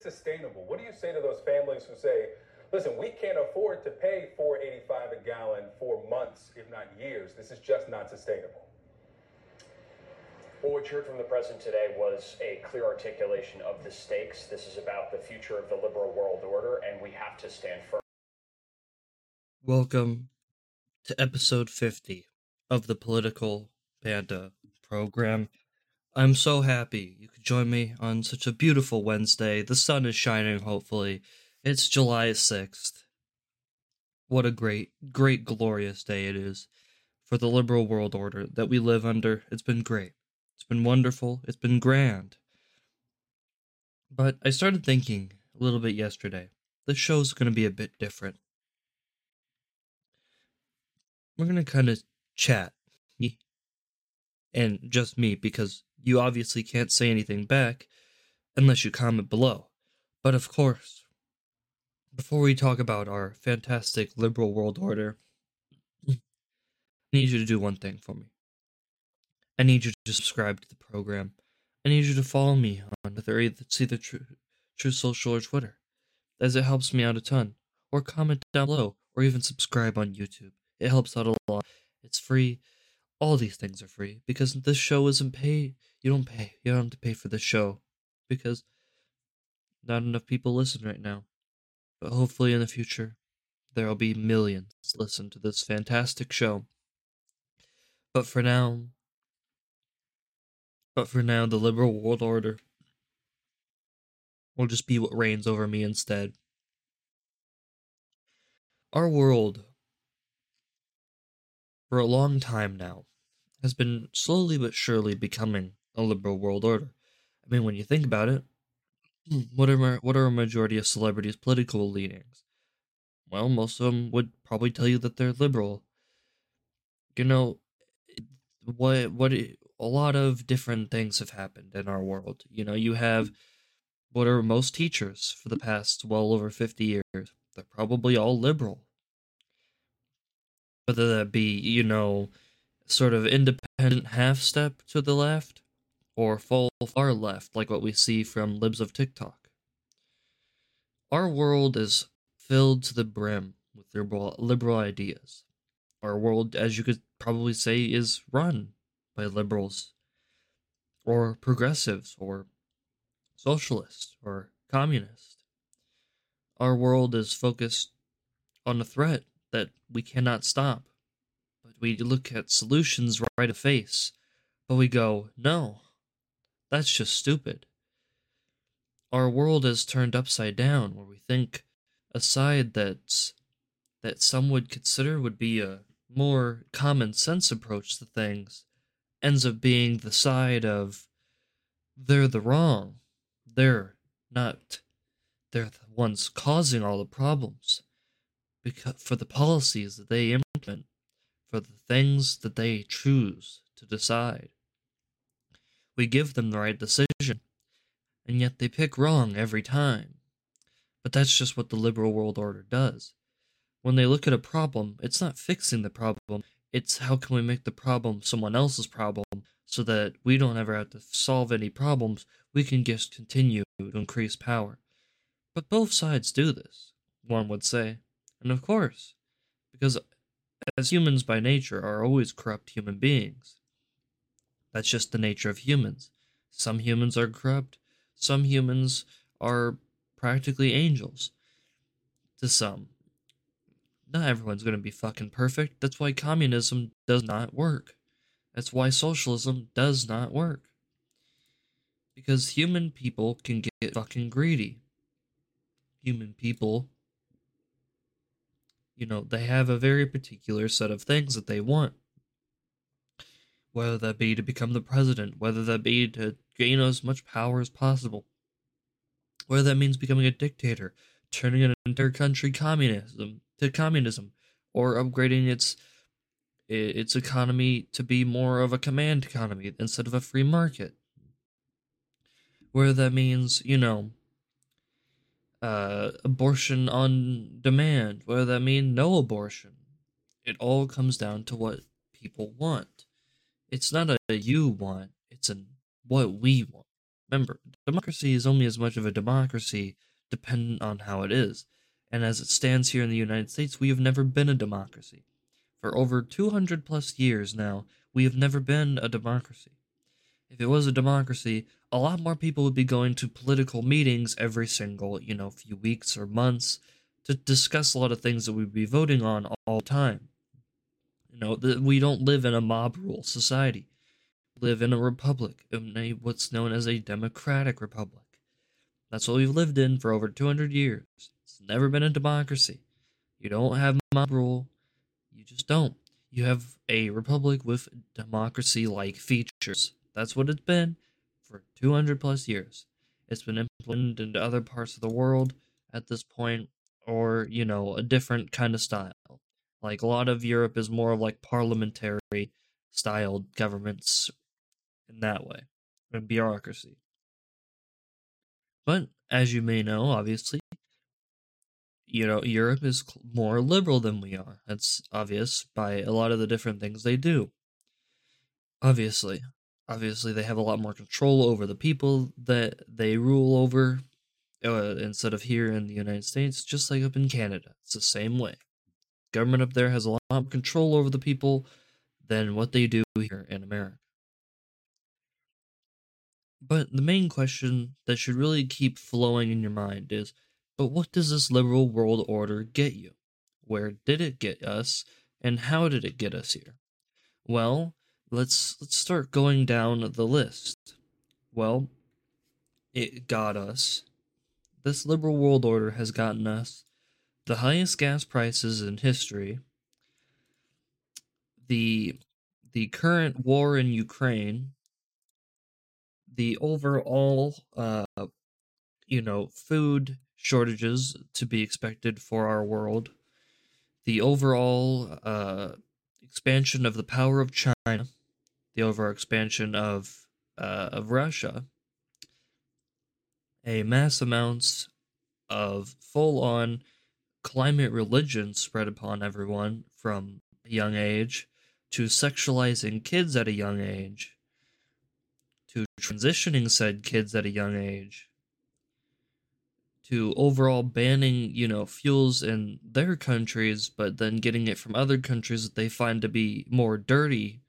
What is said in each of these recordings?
sustainable? What do you say to those families who say, listen, we can't afford to pay 485 a gallon for months, if not years. This is just not sustainable. Well, what you heard from the president today was a clear articulation of the stakes. This is about the future of the liberal world order, and we have to stand firm. Welcome to episode 50 of the Political Panda program. I'm so happy you could join me on such a beautiful Wednesday. The sun is shining, hopefully. It's July 6th. What a great, great, glorious day it is for the liberal world order that we live under. It's been great. It's been wonderful. It's been grand. But I started thinking a little bit yesterday. This show's going to be a bit different. We're going to kind of chat. And just me, because you obviously can't say anything back unless you comment below. But of course, before we talk about our fantastic liberal world order, I need you to do one thing for me. I need you to subscribe to the program. I need you to follow me on either see the True, Truth Social or Twitter, as it helps me out a ton. Or comment down below, or even subscribe on YouTube. It helps out a lot. It's free. All these things are free because this show isn't paid. You don't pay. You don't have to pay for the show because not enough people listen right now. But hopefully in the future, there'll be millions listen to this fantastic show. But for now, but for now, the liberal world order will just be what reigns over me instead. Our world, for a long time now, has been slowly but surely becoming a liberal world order. I mean, when you think about it, hmm. what are what are a majority of celebrities' political leanings? Well, most of them would probably tell you that they're liberal. You know, what what a lot of different things have happened in our world. You know, you have hmm. what are most teachers for the past well over 50 years. They're probably all liberal. Whether that be, you know, sort of independent half step to the left or full far left, like what we see from libs of TikTok. Our world is filled to the brim with liberal, liberal ideas. Our world, as you could probably say, is run by liberals or progressives or socialists or communists. Our world is focused on a threat that we cannot stop But we look at solutions right in face, but we go, no, that's just stupid. Our world is turned upside down, where we think a side that's that some would consider would be a more common sense approach to things ends up being the side of they're the wrong. They're not they're the ones causing all the problems because for the policies that they implement for the things that they choose to decide. We give them the right decision, and yet they pick wrong every time. But that's just what the liberal world order does. When they look at a problem, it's not fixing the problem, it's how can we make the problem someone else's problem so that we don't ever have to solve any problems, we can just continue to increase power. But both sides do this, one would say. And of course, because as humans by nature are always corrupt human beings. That's just the nature of humans. Some humans are corrupt, some humans are practically angels. To some. Not everyone's going to be fucking perfect. That's why communism does not work. That's why socialism does not work. Because human people can get fucking greedy. Human people you know, they have a very particular set of things that they want. Whether that be to become the president, whether that be to gain as much power as possible, whether that means becoming a dictator, turning an entire country communism to communism, or upgrading its its economy to be more of a command economy instead of a free market. Whether that means, you know, uh, abortion on demand, whether that mean no abortion. It all comes down to what people want. It's not a you want, it's a what we want. Remember, democracy is only as much of a democracy dependent on how it is. And as it stands here in the United States, we have never been a democracy. For over 200 plus years now, we have never been a democracy. If it was a democracy, a lot more people would be going to political meetings every single, you know, few weeks or months to discuss a lot of things that we'd be voting on all the time. You know, that we don't live in a mob rule society. We live in a republic, in a, what's known as a democratic republic. That's what we've lived in for over 200 years. It's never been a democracy. You don't have mob rule. You just don't. You have a republic with democracy like features. That's what it's been for 200 plus years. It's been implemented into other parts of the world at this point, or, you know, a different kind of style. Like a lot of Europe is more of like parliamentary styled governments in that way, and bureaucracy. But as you may know, obviously, you know, Europe is more liberal than we are. That's obvious by a lot of the different things they do. Obviously, obviously they have a lot more control over the people that they rule over uh, instead of here in the United States, just like up in Canada. It's the same way. Government up there has a lot more control over the people than what they do here in America. But the main question that should really keep flowing in your mind is but what does this liberal world order get you? Where did it get us? And how did it get us here? Well, let's let's start going down the list. Well, it got us. This liberal world order has gotten us the highest gas prices in history. The the current war in Ukraine the overall, uh, you know, food shortages to be expected for our world, the overall uh, expansion of the power of China, the overall expansion of uh, of Russia, a mass amounts of full on climate religion spread upon everyone from a young age to sexualizing kids at a young age to transitioning said kids at a young age to overall banning, you know, fuels in their countries, but then getting it from other countries that they find to be more dirty,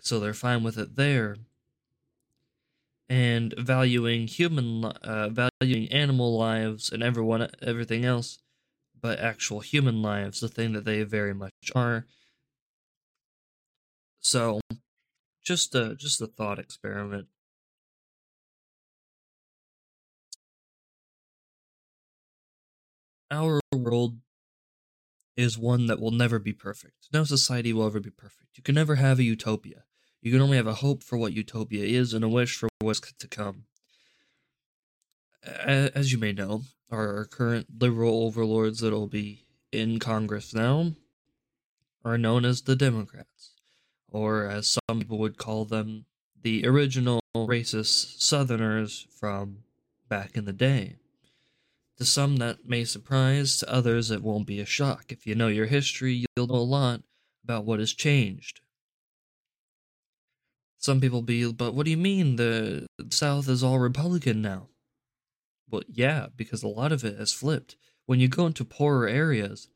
so they're fine with it there. And valuing human, uh, valuing animal lives and everyone, everything else, but actual human lives, the thing that they very much are. So, just a just a thought experiment. Our world is one that will never be perfect. No society will ever be perfect. You can never have a utopia. You can only have a hope for what utopia is and a wish for what's to come. As you may know, our current liberal overlords that'll be in Congress now are known as the Democrats or as some people would call them, the original racist Southerners from back in the day. To some, that may surprise, to others, it won't be a shock. If you know your history, you'll know a lot about what has changed. Some people be, but what do you mean the South is all Republican now? Well, yeah, because a lot of it has flipped. When you go into poorer areas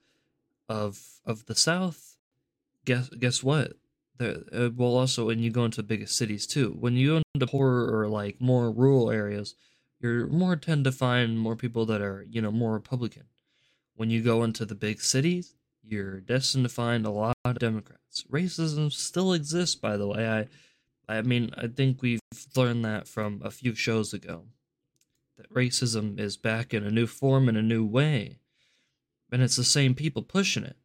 of of the South, guess guess what? the uh, well also when you go into the biggest cities too when you go into poorer or like more rural areas you're more tend to find more people that are you know more republican when you go into the big cities you're destined to find a lot of democrats racism still exists by the way i i mean i think we've learned that from a few shows ago that racism is back in a new form in a new way and it's the same people pushing it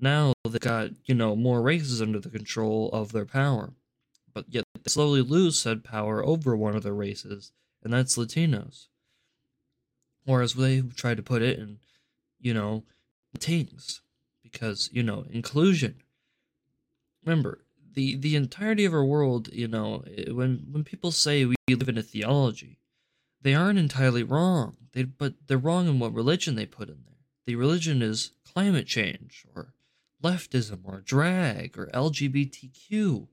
now they got, you know, more races under the control of their power. But yet they slowly lose said power over one of their races, and that's Latinos. Or as they try to put it in, you know, Latins. Because, you know, inclusion. Remember, the, the entirety of our world, you know, when when people say we live in a theology, they aren't entirely wrong. They but they're wrong in what religion they put in there. The religion is climate change or leftism or drag or LGBTQ.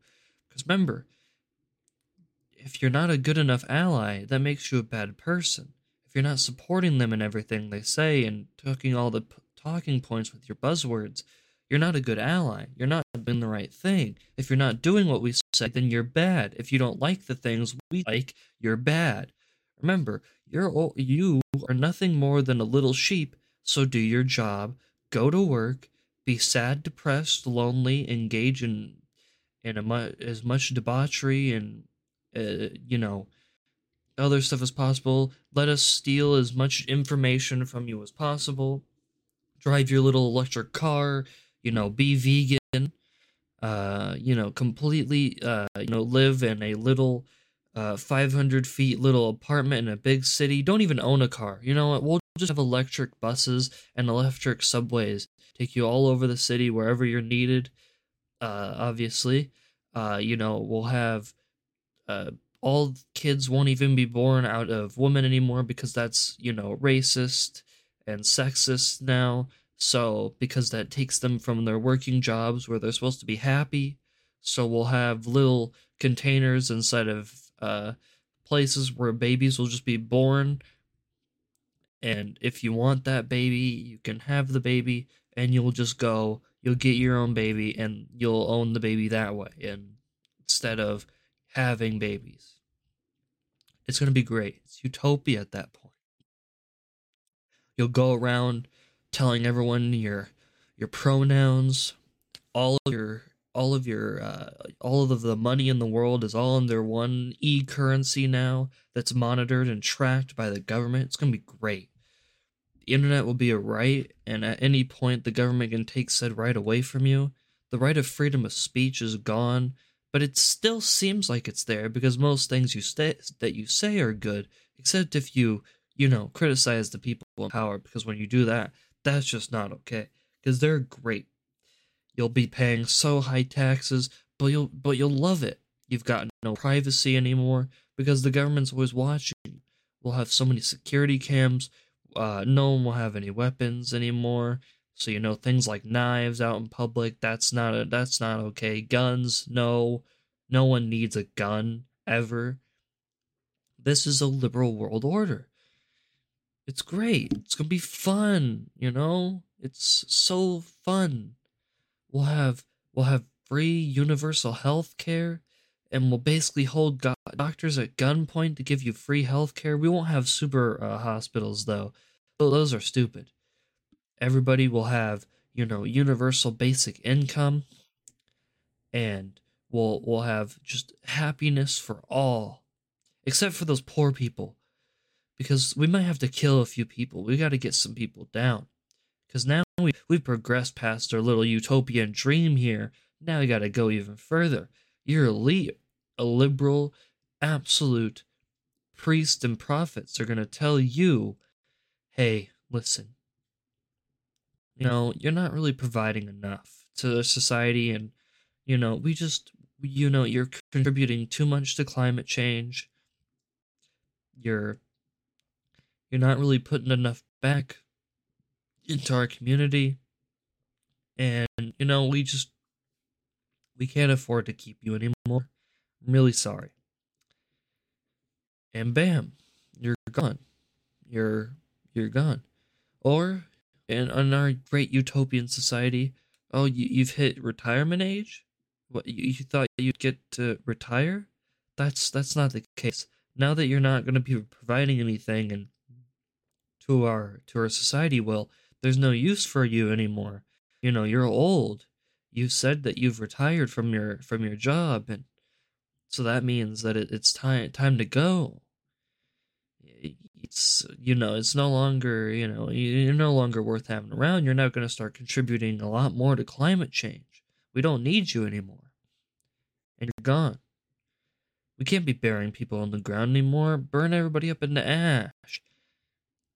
Because remember, if you're not a good enough ally, that makes you a bad person. If you're not supporting them in everything they say and talking all the p- talking points with your buzzwords, you're not a good ally. You're not doing the right thing. If you're not doing what we say, then you're bad. If you don't like the things we like, you're bad. Remember, you're you are nothing more than a little sheep, so do your job, go to work, be sad, depressed, lonely, engage in in mu- as much debauchery and uh, you know other stuff as possible. Let us steal as much information from you as possible. Drive your little electric car. You know, be vegan. Uh, you know, completely. Uh, you know, live in a little. Uh, 500 feet little apartment in a big city. Don't even own a car. You know what? We'll just have electric buses and electric subways take you all over the city wherever you're needed. Uh, obviously, uh, you know, we'll have uh, all kids won't even be born out of women anymore because that's you know racist and sexist now. So because that takes them from their working jobs where they're supposed to be happy. So we'll have little containers inside of uh, places where babies will just be born. And if you want that baby, you can have the baby, and you'll just go. You'll get your own baby, and you'll own the baby that way. And instead of having babies. It's going to be great. It's utopia at that point. You'll go around telling everyone your your pronouns, all of your all of your uh, all of the money in the world is all under one e currency now that's monitored and tracked by the government. It's to be great. The internet will be a right, and at any point the government can take said right away from you. The right of freedom of speech is gone but it still seems like it's there because most things you say that you say are good, except if you, you know, criticize the people in power. Because when you do that, that's just not okay. Because they're great. You'll be paying so high taxes, but you'll but you'll love it. You've got no privacy anymore because the government's always watching. We'll have so many security cams. Uh, no one will have any weapons anymore. So you know things like knives out in public, that's not a, that's not okay. Guns, no. No one needs a gun ever. This is a liberal world order. It's great. It's to be fun, you know? It's so fun. We'll have we'll have free universal health care and we'll basically hold go- doctors at gunpoint to give you free health care. We won't have super uh, hospitals though. Those are stupid everybody will have you know universal basic income and we'll we'll have just happiness for all except for those poor people because we might have to kill a few people we got to get some people down because now we, we've progressed past our little utopian dream here. Now we got to go even further. You're elite a liberal absolute priest and prophets are going to tell you hey listen. You know you're not really providing enough to the society and you know we just you know you're contributing too much to climate change. You're you're not really putting enough back into our community and you know we just we can't afford to keep you anymore i'm really sorry and bam you're gone you're you're gone or in, in our great utopian society, oh, you, you've hit retirement age? What you, you thought you'd get to retire? That's that's not the case. Now that you're not going to be providing anything and to our to our society, well, there's no use for you anymore. You know, you're old. You said that you've retired from your from your job, and so that means that it, it's time time to go. It's you know it's no longer you know you're no longer worth having around. You're not going to start contributing a lot more to climate change. We don't need you anymore. And you're gone. We can't be burying people on the ground anymore. Burn everybody up into ash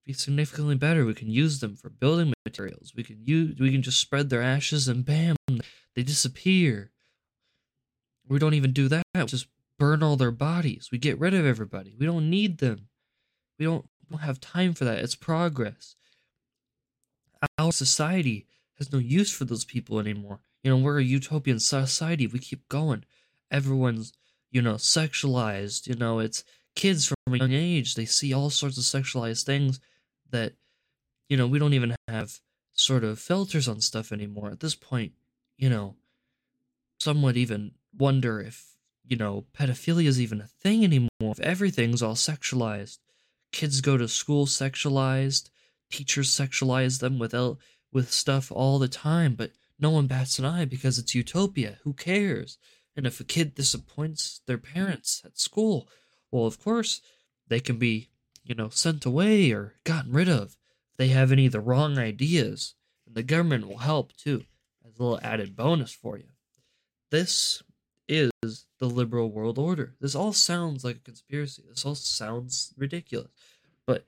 be significantly better we can use them for building materials we can use we can just spread their ashes and bam they disappear we don't even do that we just burn all their bodies we get rid of everybody we don't need them we don't, we don't have time for that. It's progress. Our society has no use for those people anymore. You know, we're a utopian society. We keep going. Everyone's, you know, sexualized. You know, it's kids from a young age. They see all sorts of sexualized things that, you know, we don't even have sort of filters on stuff anymore. At this point, you know, some would even wonder if, you know, pedophilia is even a thing anymore. If everything's all sexualized. Kids go to school sexualized, teachers sexualize them with with stuff all the time, but no one bats an eye because it's utopia. Who cares? And if a kid disappoints their parents at school, well, of course, they can be, you know, sent away or gotten rid of if they have any of the wrong ideas. And the government will help too, as a little added bonus for you. This is the liberal world order. This all sounds like a conspiracy. This all sounds ridiculous. But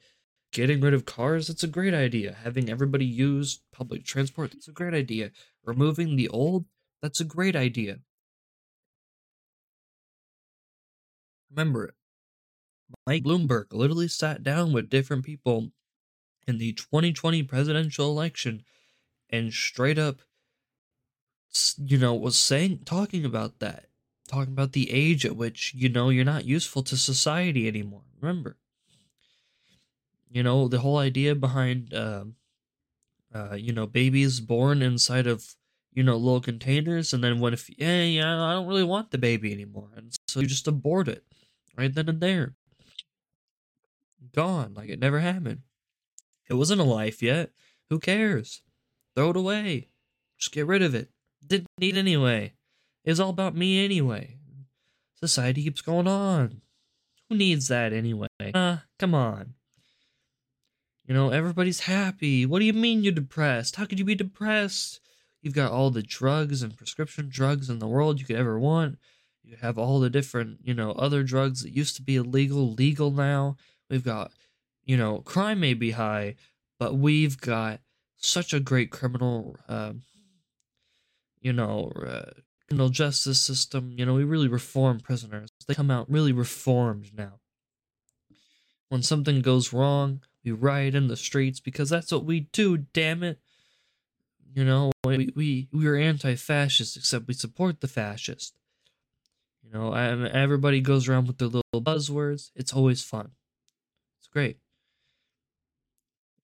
getting rid of cars, that's a great idea. Having everybody use public transport, that's a great idea. Removing the old, that's a great idea. Remember, Mike Bloomberg literally sat down with different people in the 2020 presidential election and straight up, you know, was saying, talking about that, talking about the age at which, you know, you're not useful to society anymore. Remember, you know, the whole idea behind, uh, uh, you know, babies born inside of, you know, little containers, and then when if, yeah, yeah, I don't really want the baby anymore, and so you just abort it right then and there. Gone, like it never happened. It wasn't a life yet. Who cares? Throw it away. Just get rid of it. Didn't need anyway. It was all about me anyway. Society keeps going on. Who needs that anyway? Uh, come on. You know, everybody's happy. What do you mean you're depressed? How could you be depressed? You've got all the drugs and prescription drugs in the world you could ever want. You have all the different, you know, other drugs that used to be illegal, legal now. We've got, you know, crime may be high, but we've got such a great criminal, uh, you know, uh, criminal justice system. You know, we really reform prisoners. They come out really reformed now. When something goes wrong, we riot in the streets because that's what we do. Damn it! You know, we we we are anti-fascist, except we support the fascist. You know, everybody goes around with their little buzzwords. It's always fun. Great.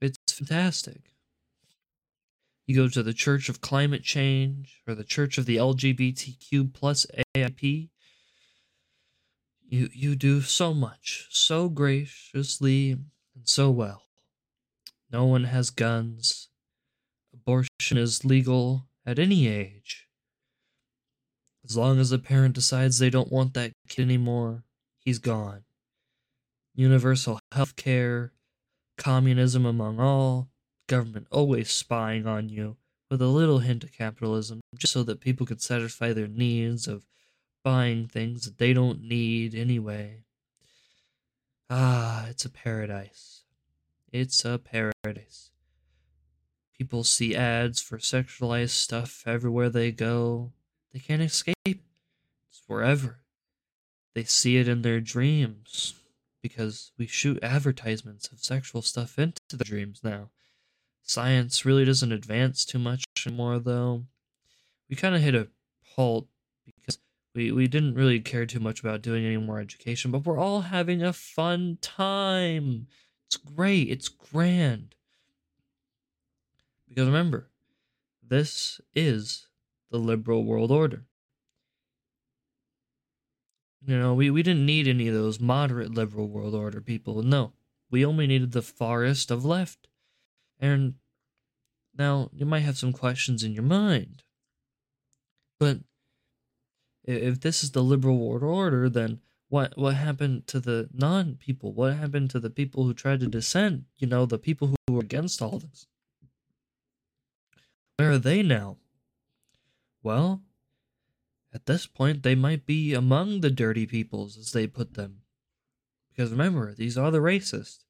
It's fantastic. You go to the Church of Climate Change or the Church of the LGBTQ plus AIP. You you do so much, so graciously and so well. No one has guns. Abortion is legal at any age. As long as a parent decides they don't want that kid anymore, he's gone. Universal health care, communism among all, government always spying on you, with a little hint of capitalism, just so that people can satisfy their needs of buying things that they don't need anyway. Ah, it's a paradise. It's a paradise. People see ads for sexualized stuff everywhere they go. They can't escape. It's forever. They see it in their dreams because we shoot advertisements of sexual stuff into the dreams now. Science really doesn't advance too much anymore, though. We kind of hit a halt because we, we didn't really care too much about doing any more education, but we're all having a fun time. It's great, it's grand. Because remember, this is the liberal world order. You know, we, we didn't need any of those moderate liberal world order people. No, we only needed the farthest of left. And now you might have some questions in your mind. But if this is the liberal world order, then what what happened to the non people? What happened to the people who tried to dissent? You know, the people who were against all this. Where are they now? Well, at this point, they might be among the dirty peoples, as they put them. Because remember, these are the racist.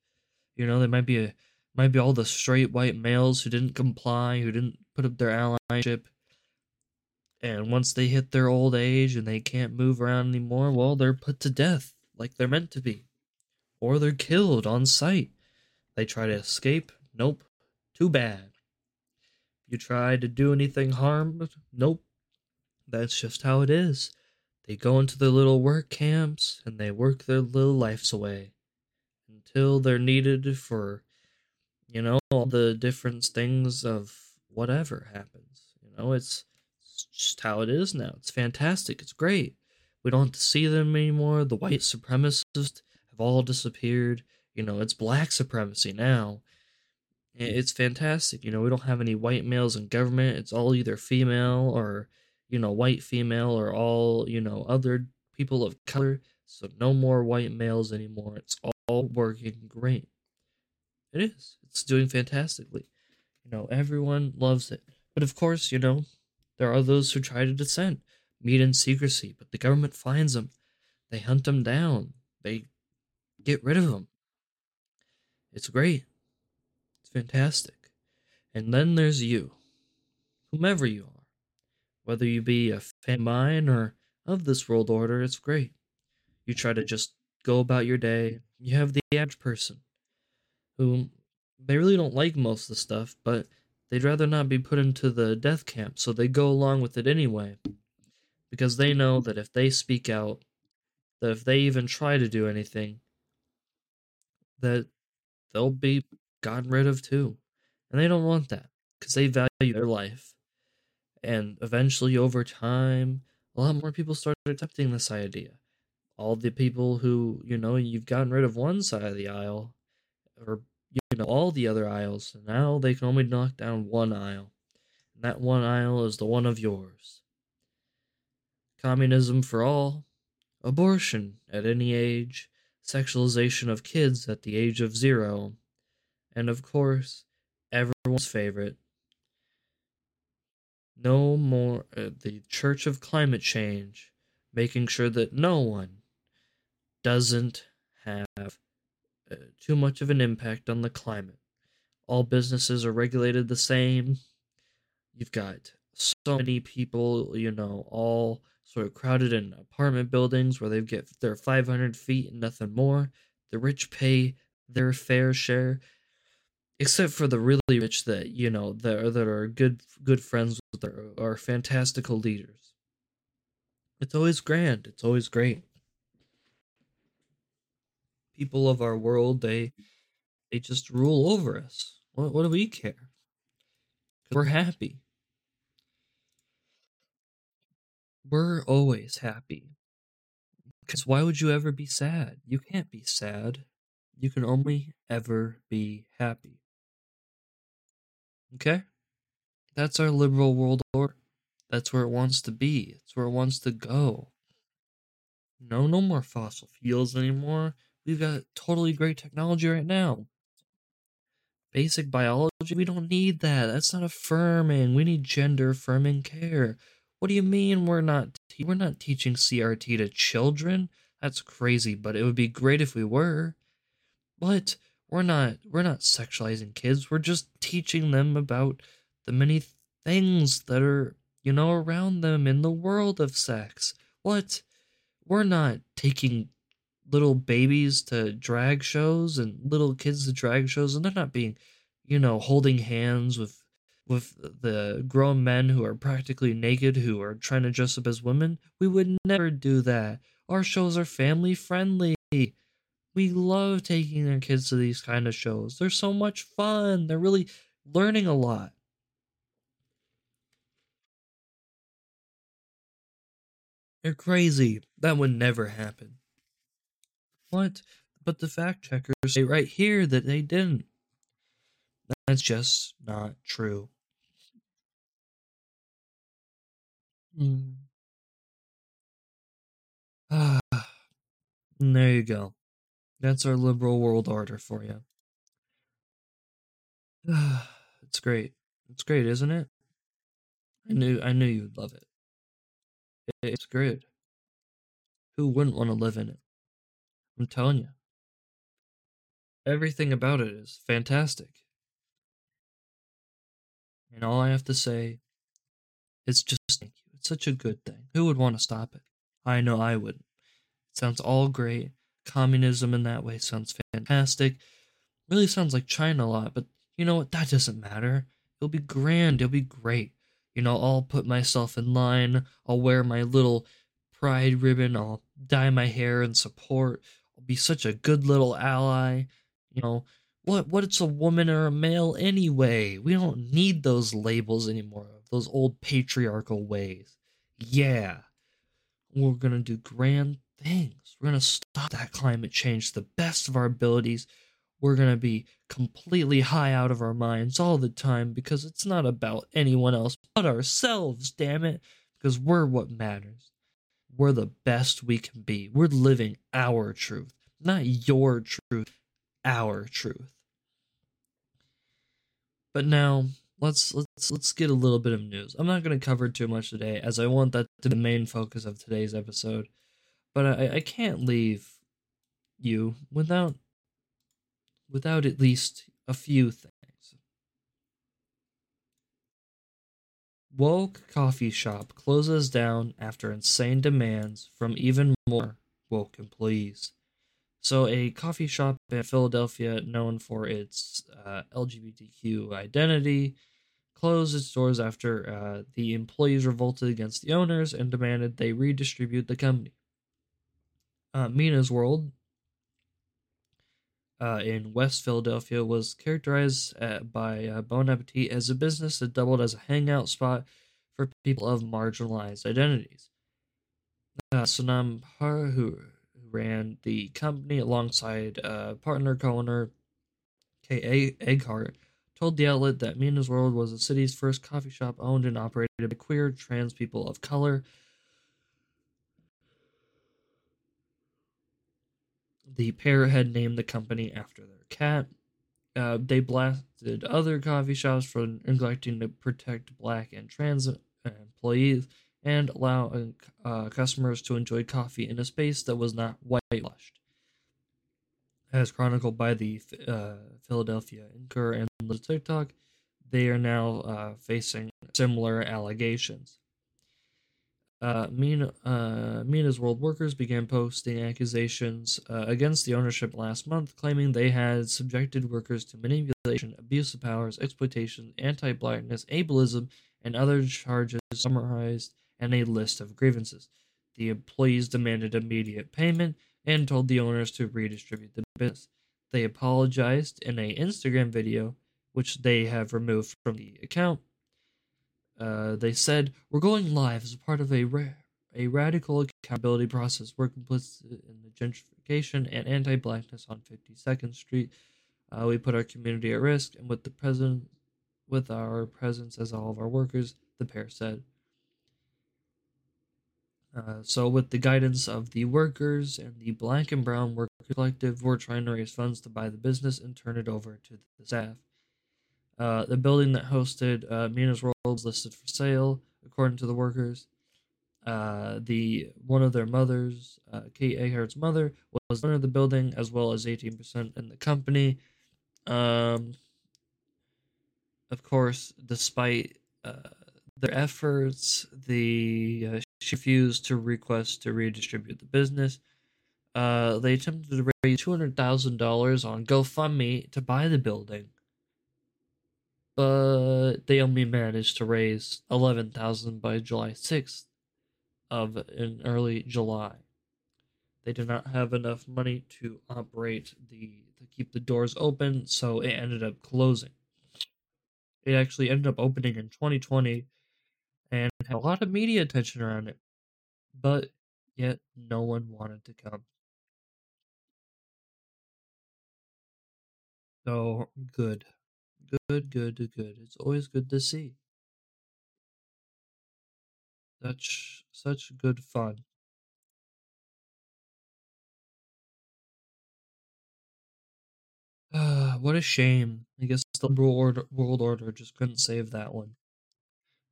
You know, they might be a, might be all the straight white males who didn't comply, who didn't put up their allyship. And once they hit their old age and they can't move around anymore, well, they're put to death like they're meant to be. Or they're killed on sight. They try to escape. Nope. Too bad. You try to do anything harm? Nope. That's just how it is. They go into their little work camps and they work their little lives away until they're needed for, you know, all the different things of whatever happens. You know, it's, it's just how it is now. It's fantastic. It's great. We don't have to see them anymore. The white supremacists have all disappeared. You know, it's black supremacy now. It's fantastic. You know, we don't have any white males in government. It's all either female or, you know, white female or all, you know, other people of color. So no more white males anymore. It's all working great. It is. It's doing fantastically. You know, everyone loves it. But of course, you know, there are those who try to dissent, meet in secrecy, but the government finds them. They hunt them down. They get rid of them. It's great. It's fantastic. And then there's you, whomever you are. Whether you be a fan of mine or of this world order, it's great. You try to just go about your day. You have the average person who they really don't like most of the stuff, but they'd rather not be put into the death camp, so they go along with it anyway. Because they know that if they speak out, that if they even try to do anything, that they'll be gotten rid of too. And they don't want that because they value their life. And eventually, over time, a lot more people started accepting this idea. All the people who, you know, you've gotten rid of one side of the aisle, or, you know, all the other aisles, now they can only knock down one aisle. And that one aisle is the one of yours. Communism for all, abortion at any age, sexualization of kids at the age of zero, and of course, everyone's favorite. No more uh, the Church of Climate Change, making sure that no one doesn't have uh, too much of an impact on the climate. All businesses are regulated the same. You've got so many people, you know, all sort of crowded in apartment buildings where they get their 500 feet and nothing more. The rich pay their fair share except for the really rich that you know that are, that are good good friends with their, are fantastical leaders. It's always grand. It's always great. People of our world, they they just rule over us. What, what do we care? We're happy. We're always happy. Because why would you ever be sad? You can't be sad. You can only ever be happy. Okay? That's our liberal world order. That's where it wants to be. It's where it wants to go. No, no more fossil fuels anymore. We've got totally great technology right now. Basic biology, we don't need that. That's not affirming. We need gender affirming care. What do you mean we're not te- we're not teaching CRT to children? That's crazy, but it would be great if we were. What? We're not we're not sexualizing kids. We're just teaching them about the many things that are you know around them in the world of sex. What? We're not taking little babies to drag shows and little kids to drag shows and they're not being you know holding hands with with the grown men who are practically naked who are trying to dress up as women. We would never do that. Our shows are family friendly we love taking their kids to these kind of shows. They're so much fun. They're really learning a lot. They're crazy. That would never happen. What? But the fact checkers say right here that they didn't. That's just not true. Hmm. Ah, there you go. That's our liberal world order for you. it's great. It's great, isn't it? I knew I knew you'd love it. It's great. Who wouldn't want to live in it? I'm telling you. Everything about it is fantastic. And all I have to say is just thank you. It's such a good thing. Who would want to stop it? I know I wouldn't. It sounds all great communism in that way sounds fantastic. Really sounds like China a lot, but you know what? That doesn't matter. It'll be grand. It'll be great. You know, I'll put myself in line. I'll wear my little pride ribbon. I'll dye my hair in support. I'll be such a good little ally. You know, what what it's a woman or a male anyway? We don't need those labels anymore. Those old patriarchal ways. Yeah. We're going to do grand things. We're going to stop that climate change to the best of our abilities. We're going to be completely high out of our minds all the time because it's not about anyone else but ourselves, damn it. Because we're what matters. We're the best we can be. We're living our truth, not your truth, our truth. But now, let's let's let's get a little bit of news. I'm not going to cover too much today, as I want that to be the main focus of today's episode. But I, I can't leave you without without at least a few things. Woke coffee shop closes down after insane demands from even more woke employees. So, a coffee shop in Philadelphia known for its uh, LGBTQ identity closed its doors after uh, the employees revolted against the owners and demanded they redistribute the company. Uh, Mina's World uh, in West Philadelphia was characterized uh, by uh, Bon Appetit as a business that doubled as a hangout spot for people of marginalized identities. Uh, Sonam Har, who ran the company alongside uh, partner co-owner K. A. Eggert, told the outlet that Mina's World was the city's first coffee shop owned and operated by queer trans people of color. The pair had named the company after their cat. Uh, they blasted other coffee shops for neglecting to protect black and trans employees and allow uh, customers to enjoy coffee in a space that was not whitewashed. As chronicled by the uh, Philadelphia Inquirer and the TikTok, they are now uh, facing similar allegations. Uh, Mina, uh, Mina's World workers began posting accusations uh, against the ownership last month, claiming they had subjected workers to manipulation, abuse of powers, exploitation, anti blackness, ableism, and other charges summarized in a list of grievances. The employees demanded immediate payment and told the owners to redistribute the business. They apologized in a Instagram video, which they have removed from the account. Uh, they said, "We're going live as a part of a ra- a radical accountability process. We're complicit in the gentrification and anti-blackness on 52nd Street. Uh, we put our community at risk, and with the president, with our presence as all of our workers," the pair said. Uh, so, with the guidance of the workers and the Black and Brown Worker Collective, we're trying to raise funds to buy the business and turn it over to the staff. Uh, the building that hosted uh, Mina's World is listed for sale, according to the workers. Uh, the one of their mothers, uh, Kate Eggert's mother, was owner of the building as well as 18% in the company. Um, of course, despite uh, their efforts, the uh, she refused to request to redistribute the business. Uh, they attempted to raise two hundred thousand dollars on GoFundMe to buy the building, but they only managed to raise eleven thousand by July sixth of in early July. They did not have enough money to operate the to keep the doors open, so it ended up closing. It actually ended up opening in 2020 and had a lot of media attention around it, but yet no one wanted to come. So good, good, good, good. It's always good to see. Such such good fun. Uh, what a shame. I guess the world order just couldn't save that one.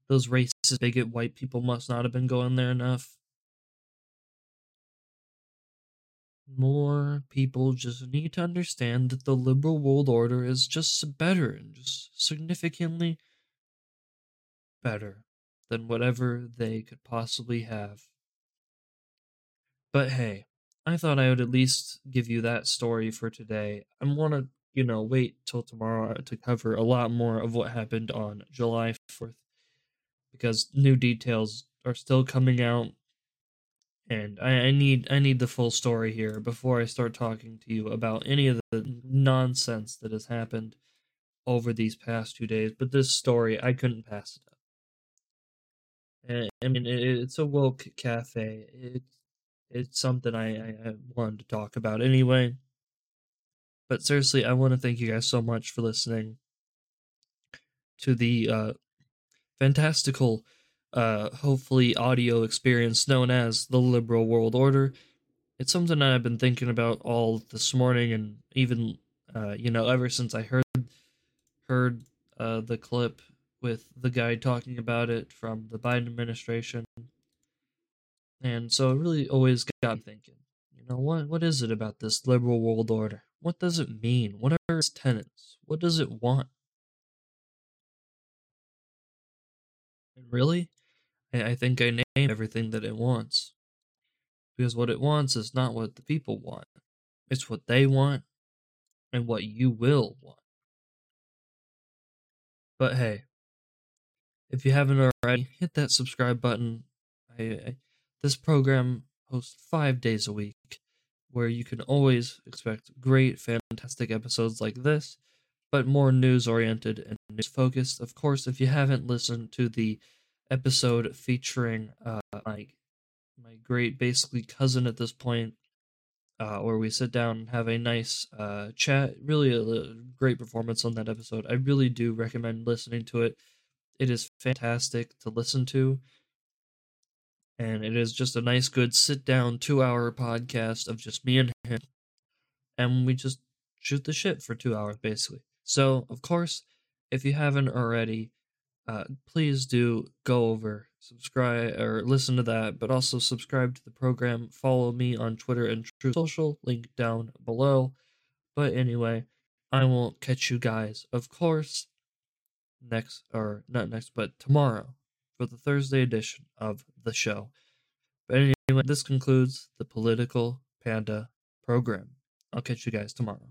Those racist, bigot white people must not have been going there enough. More people just need to understand that the liberal world order is just better and just significantly better than whatever they could possibly have. But hey, I thought I would at least give you that story for today. I want to, you know, wait till tomorrow to cover a lot more of what happened on July 4th because new details are still coming out and I, I need I need the full story here before I start talking to you about any of the nonsense that has happened over these past two days. But this story, I couldn't pass it up. And, I mean, it, it's a woke cafe. It's it's something I, I, I wanted to talk about anyway. But seriously, I want to thank you guys so much for listening to the uh, fantastical uh, hopefully audio experience known as the liberal world order. It's something that I've been thinking about all this morning, and even uh, you know ever since I heard heard uh, the clip with the guy talking about it from the Biden administration, and so it really always got me thinking. You know what? What is it about this liberal world order? What does it mean? What are its tenets? What does it want? And really, I think I named everything that it wants. Because what it wants is not what the people want, it's what they want and what you will want. But hey, if you haven't already, hit that subscribe button. I, I, this program hosts five days a week, where you can always expect great, fantastic episodes like this, but more news oriented and news focused. Of course, if you haven't listened to the episode featuring uh, my my great basically cousin at this point, uh, where we sit down and have a nice uh, chat. Really, a, a great performance on that episode. I really do recommend listening to it. It is fantastic to listen to, and it is just a nice, good sit down two hour podcast of just me and him, and we just shoot the shit for two hours basically. So, of course, if you haven't already, uh, please do go over, subscribe, or listen to that, but also subscribe to the program. Follow me on Twitter and Truth Social, link down below. But anyway, I will catch you guys, of course, next, or not next, but tomorrow for the Thursday edition of the show. But anyway, this concludes the Political Panda program. I'll catch you guys tomorrow.